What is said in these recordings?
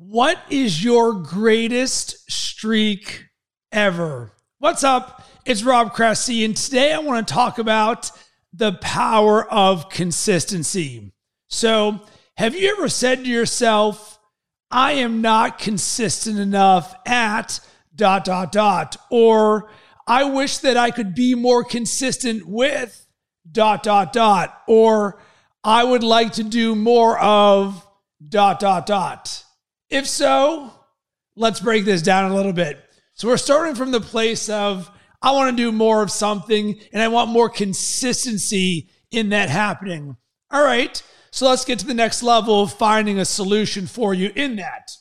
What is your greatest streak ever? What's up? It's Rob Cressy, and today I want to talk about the power of consistency. So, have you ever said to yourself, I am not consistent enough at dot, dot, dot, or I wish that I could be more consistent with dot, dot, dot, or I would like to do more of dot, dot, dot? If so, let's break this down a little bit. So we're starting from the place of I want to do more of something and I want more consistency in that happening. All right. So let's get to the next level of finding a solution for you in that.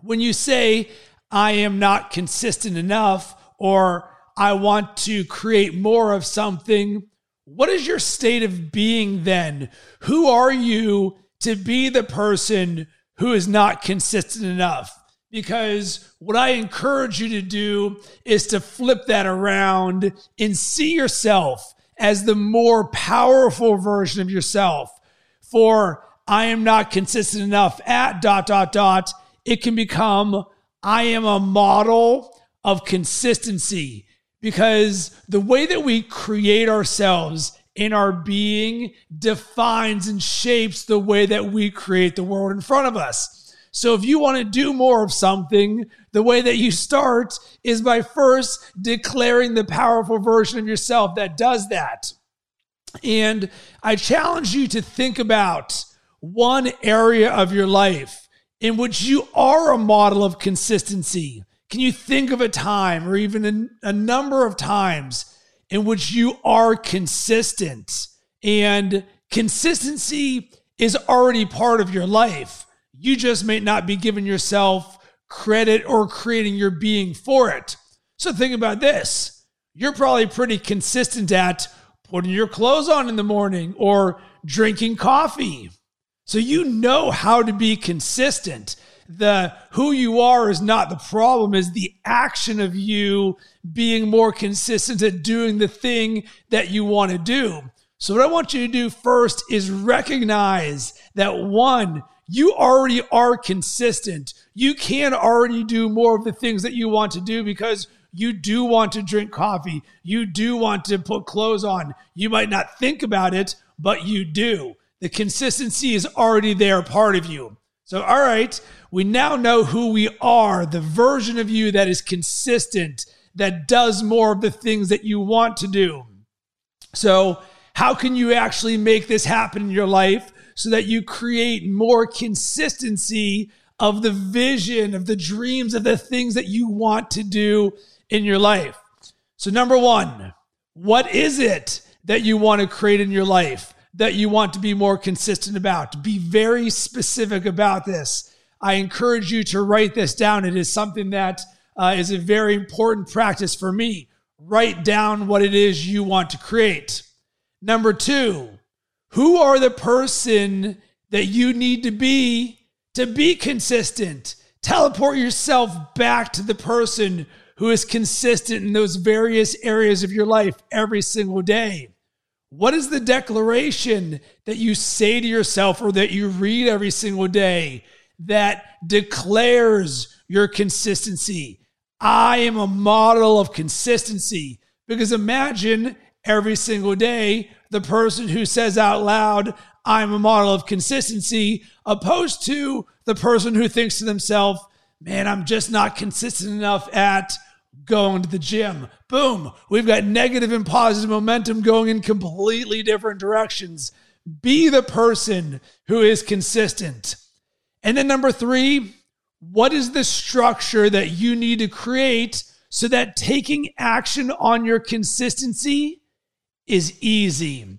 When you say, I am not consistent enough, or I want to create more of something, what is your state of being then? Who are you to be the person who is not consistent enough. Because what I encourage you to do is to flip that around and see yourself as the more powerful version of yourself. For I am not consistent enough at dot, dot, dot. It can become I am a model of consistency because the way that we create ourselves in our being defines and shapes the way that we create the world in front of us. So if you want to do more of something, the way that you start is by first declaring the powerful version of yourself that does that. And I challenge you to think about one area of your life in which you are a model of consistency. Can you think of a time or even a, a number of times in which you are consistent. And consistency is already part of your life. You just may not be giving yourself credit or creating your being for it. So think about this. You're probably pretty consistent at putting your clothes on in the morning or drinking coffee. So you know how to be consistent the who you are is not the problem is the action of you being more consistent at doing the thing that you want to do. So what i want you to do first is recognize that one you already are consistent. You can already do more of the things that you want to do because you do want to drink coffee. You do want to put clothes on. You might not think about it but you do. The consistency is already there part of you so, all right, we now know who we are, the version of you that is consistent, that does more of the things that you want to do. So, how can you actually make this happen in your life so that you create more consistency of the vision, of the dreams, of the things that you want to do in your life? So, number one, what is it that you want to create in your life? That you want to be more consistent about. Be very specific about this. I encourage you to write this down. It is something that uh, is a very important practice for me. Write down what it is you want to create. Number two, who are the person that you need to be to be consistent? Teleport yourself back to the person who is consistent in those various areas of your life every single day. What is the declaration that you say to yourself or that you read every single day that declares your consistency? I am a model of consistency. Because imagine every single day the person who says out loud, I'm a model of consistency, opposed to the person who thinks to themselves, man, I'm just not consistent enough at going to the gym. Boom. We've got negative and positive momentum going in completely different directions. Be the person who is consistent. And then number three, what is the structure that you need to create so that taking action on your consistency is easy?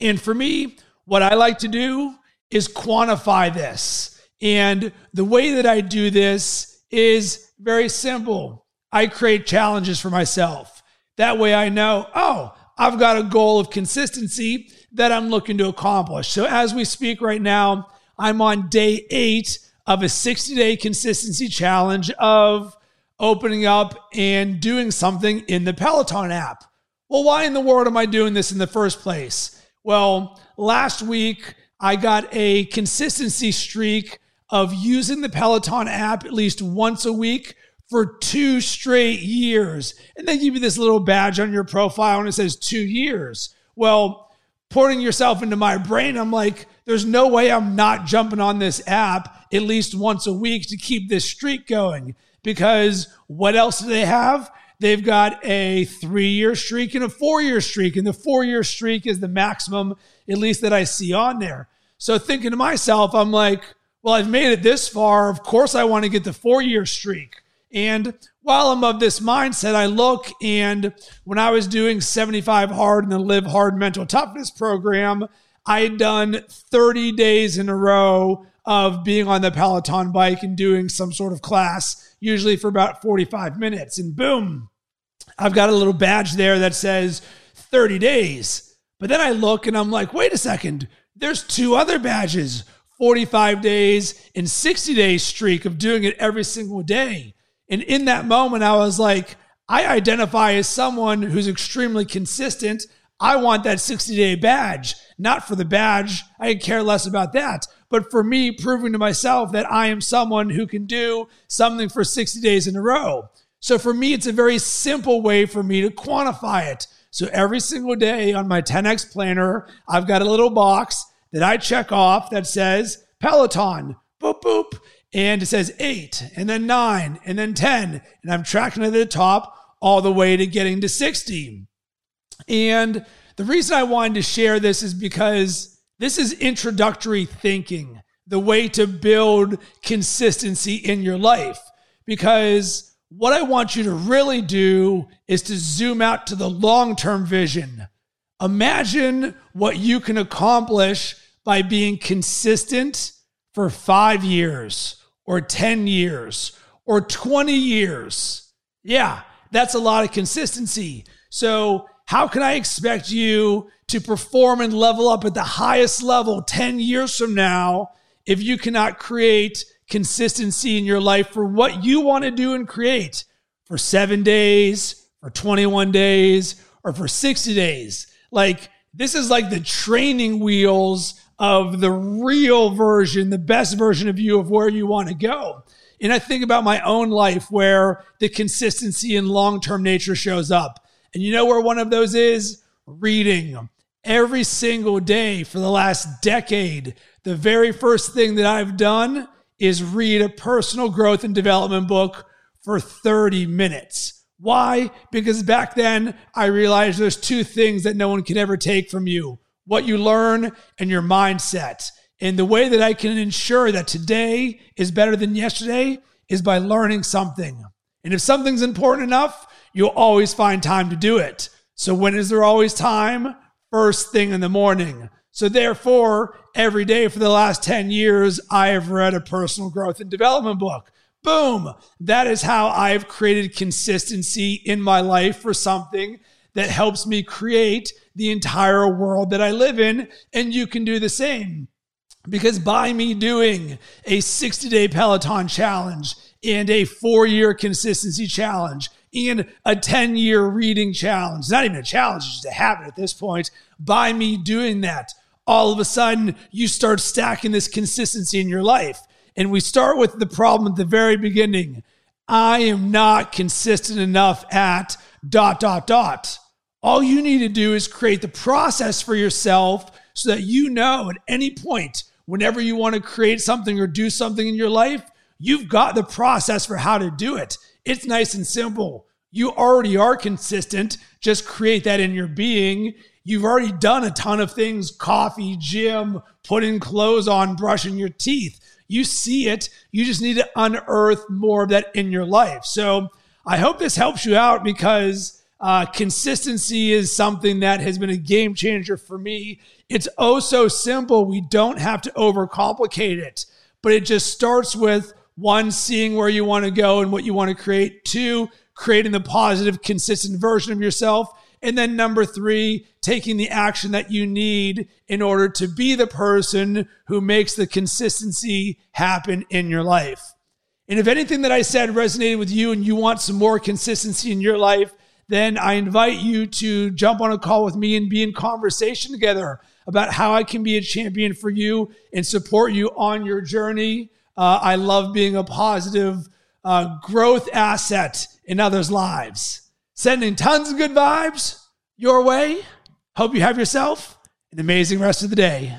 And for me, what I like to do is quantify this. And the way that I do this is very simple. I create challenges for myself. That way I know, oh, I've got a goal of consistency that I'm looking to accomplish. So as we speak right now, I'm on day eight of a 60 day consistency challenge of opening up and doing something in the Peloton app. Well, why in the world am I doing this in the first place? Well, last week I got a consistency streak of using the Peloton app at least once a week for two straight years. And they give you this little badge on your profile and it says two years. Well, putting yourself into my brain, I'm like, there's no way I'm not jumping on this app at least once a week to keep this streak going. Because what else do they have? They've got a three year streak and a four year streak. And the four year streak is the maximum, at least that I see on there. So thinking to myself, I'm like, well, I've made it this far. Of course, I want to get the four year streak. And while I'm of this mindset, I look and when I was doing 75 hard in the Live Hard Mental Toughness program, I had done 30 days in a row of being on the Peloton bike and doing some sort of class, usually for about 45 minutes. And boom, I've got a little badge there that says 30 days. But then I look and I'm like, wait a second, there's two other badges 45 days and 60 days streak of doing it every single day. And in that moment, I was like, I identify as someone who's extremely consistent. I want that 60 day badge, not for the badge. I care less about that. But for me, proving to myself that I am someone who can do something for 60 days in a row. So for me, it's a very simple way for me to quantify it. So every single day on my 10X planner, I've got a little box that I check off that says Peloton. And it says eight, and then nine, and then 10. And I'm tracking to the top all the way to getting to 60. And the reason I wanted to share this is because this is introductory thinking, the way to build consistency in your life. Because what I want you to really do is to zoom out to the long term vision. Imagine what you can accomplish by being consistent for five years or 10 years or 20 years. Yeah, that's a lot of consistency. So, how can I expect you to perform and level up at the highest level 10 years from now if you cannot create consistency in your life for what you want to do and create for seven days, for 21 days, or for 60 days? Like, this is like the training wheels of the real version, the best version of you of where you want to go. And I think about my own life where the consistency and long term nature shows up. And you know where one of those is? Reading. Every single day for the last decade, the very first thing that I've done is read a personal growth and development book for 30 minutes. Why? Because back then I realized there's two things that no one can ever take from you what you learn, and your mindset. And the way that I can ensure that today is better than yesterday is by learning something. And if something's important enough, you'll always find time to do it. So when is there always time? First thing in the morning. So therefore, every day for the last 10 years, I have read a personal growth and development book. Boom. That is how I've created consistency in my life for something that helps me create the entire world that I live in. And you can do the same. Because by me doing a 60 day Peloton challenge and a four year consistency challenge and a 10 year reading challenge, not even a challenge, just a habit at this point, by me doing that, all of a sudden you start stacking this consistency in your life. And we start with the problem at the very beginning. I am not consistent enough at dot, dot, dot. All you need to do is create the process for yourself so that you know at any point, whenever you want to create something or do something in your life, you've got the process for how to do it. It's nice and simple. You already are consistent. Just create that in your being. You've already done a ton of things coffee, gym, putting clothes on, brushing your teeth. You see it. You just need to unearth more of that in your life. So I hope this helps you out because uh, consistency is something that has been a game changer for me. It's oh so simple. We don't have to overcomplicate it, but it just starts with one, seeing where you want to go and what you want to create, two, creating the positive, consistent version of yourself. And then number three, taking the action that you need in order to be the person who makes the consistency happen in your life. And if anything that I said resonated with you and you want some more consistency in your life, then I invite you to jump on a call with me and be in conversation together about how I can be a champion for you and support you on your journey. Uh, I love being a positive uh, growth asset in others' lives. Sending tons of good vibes your way. Hope you have yourself an amazing rest of the day.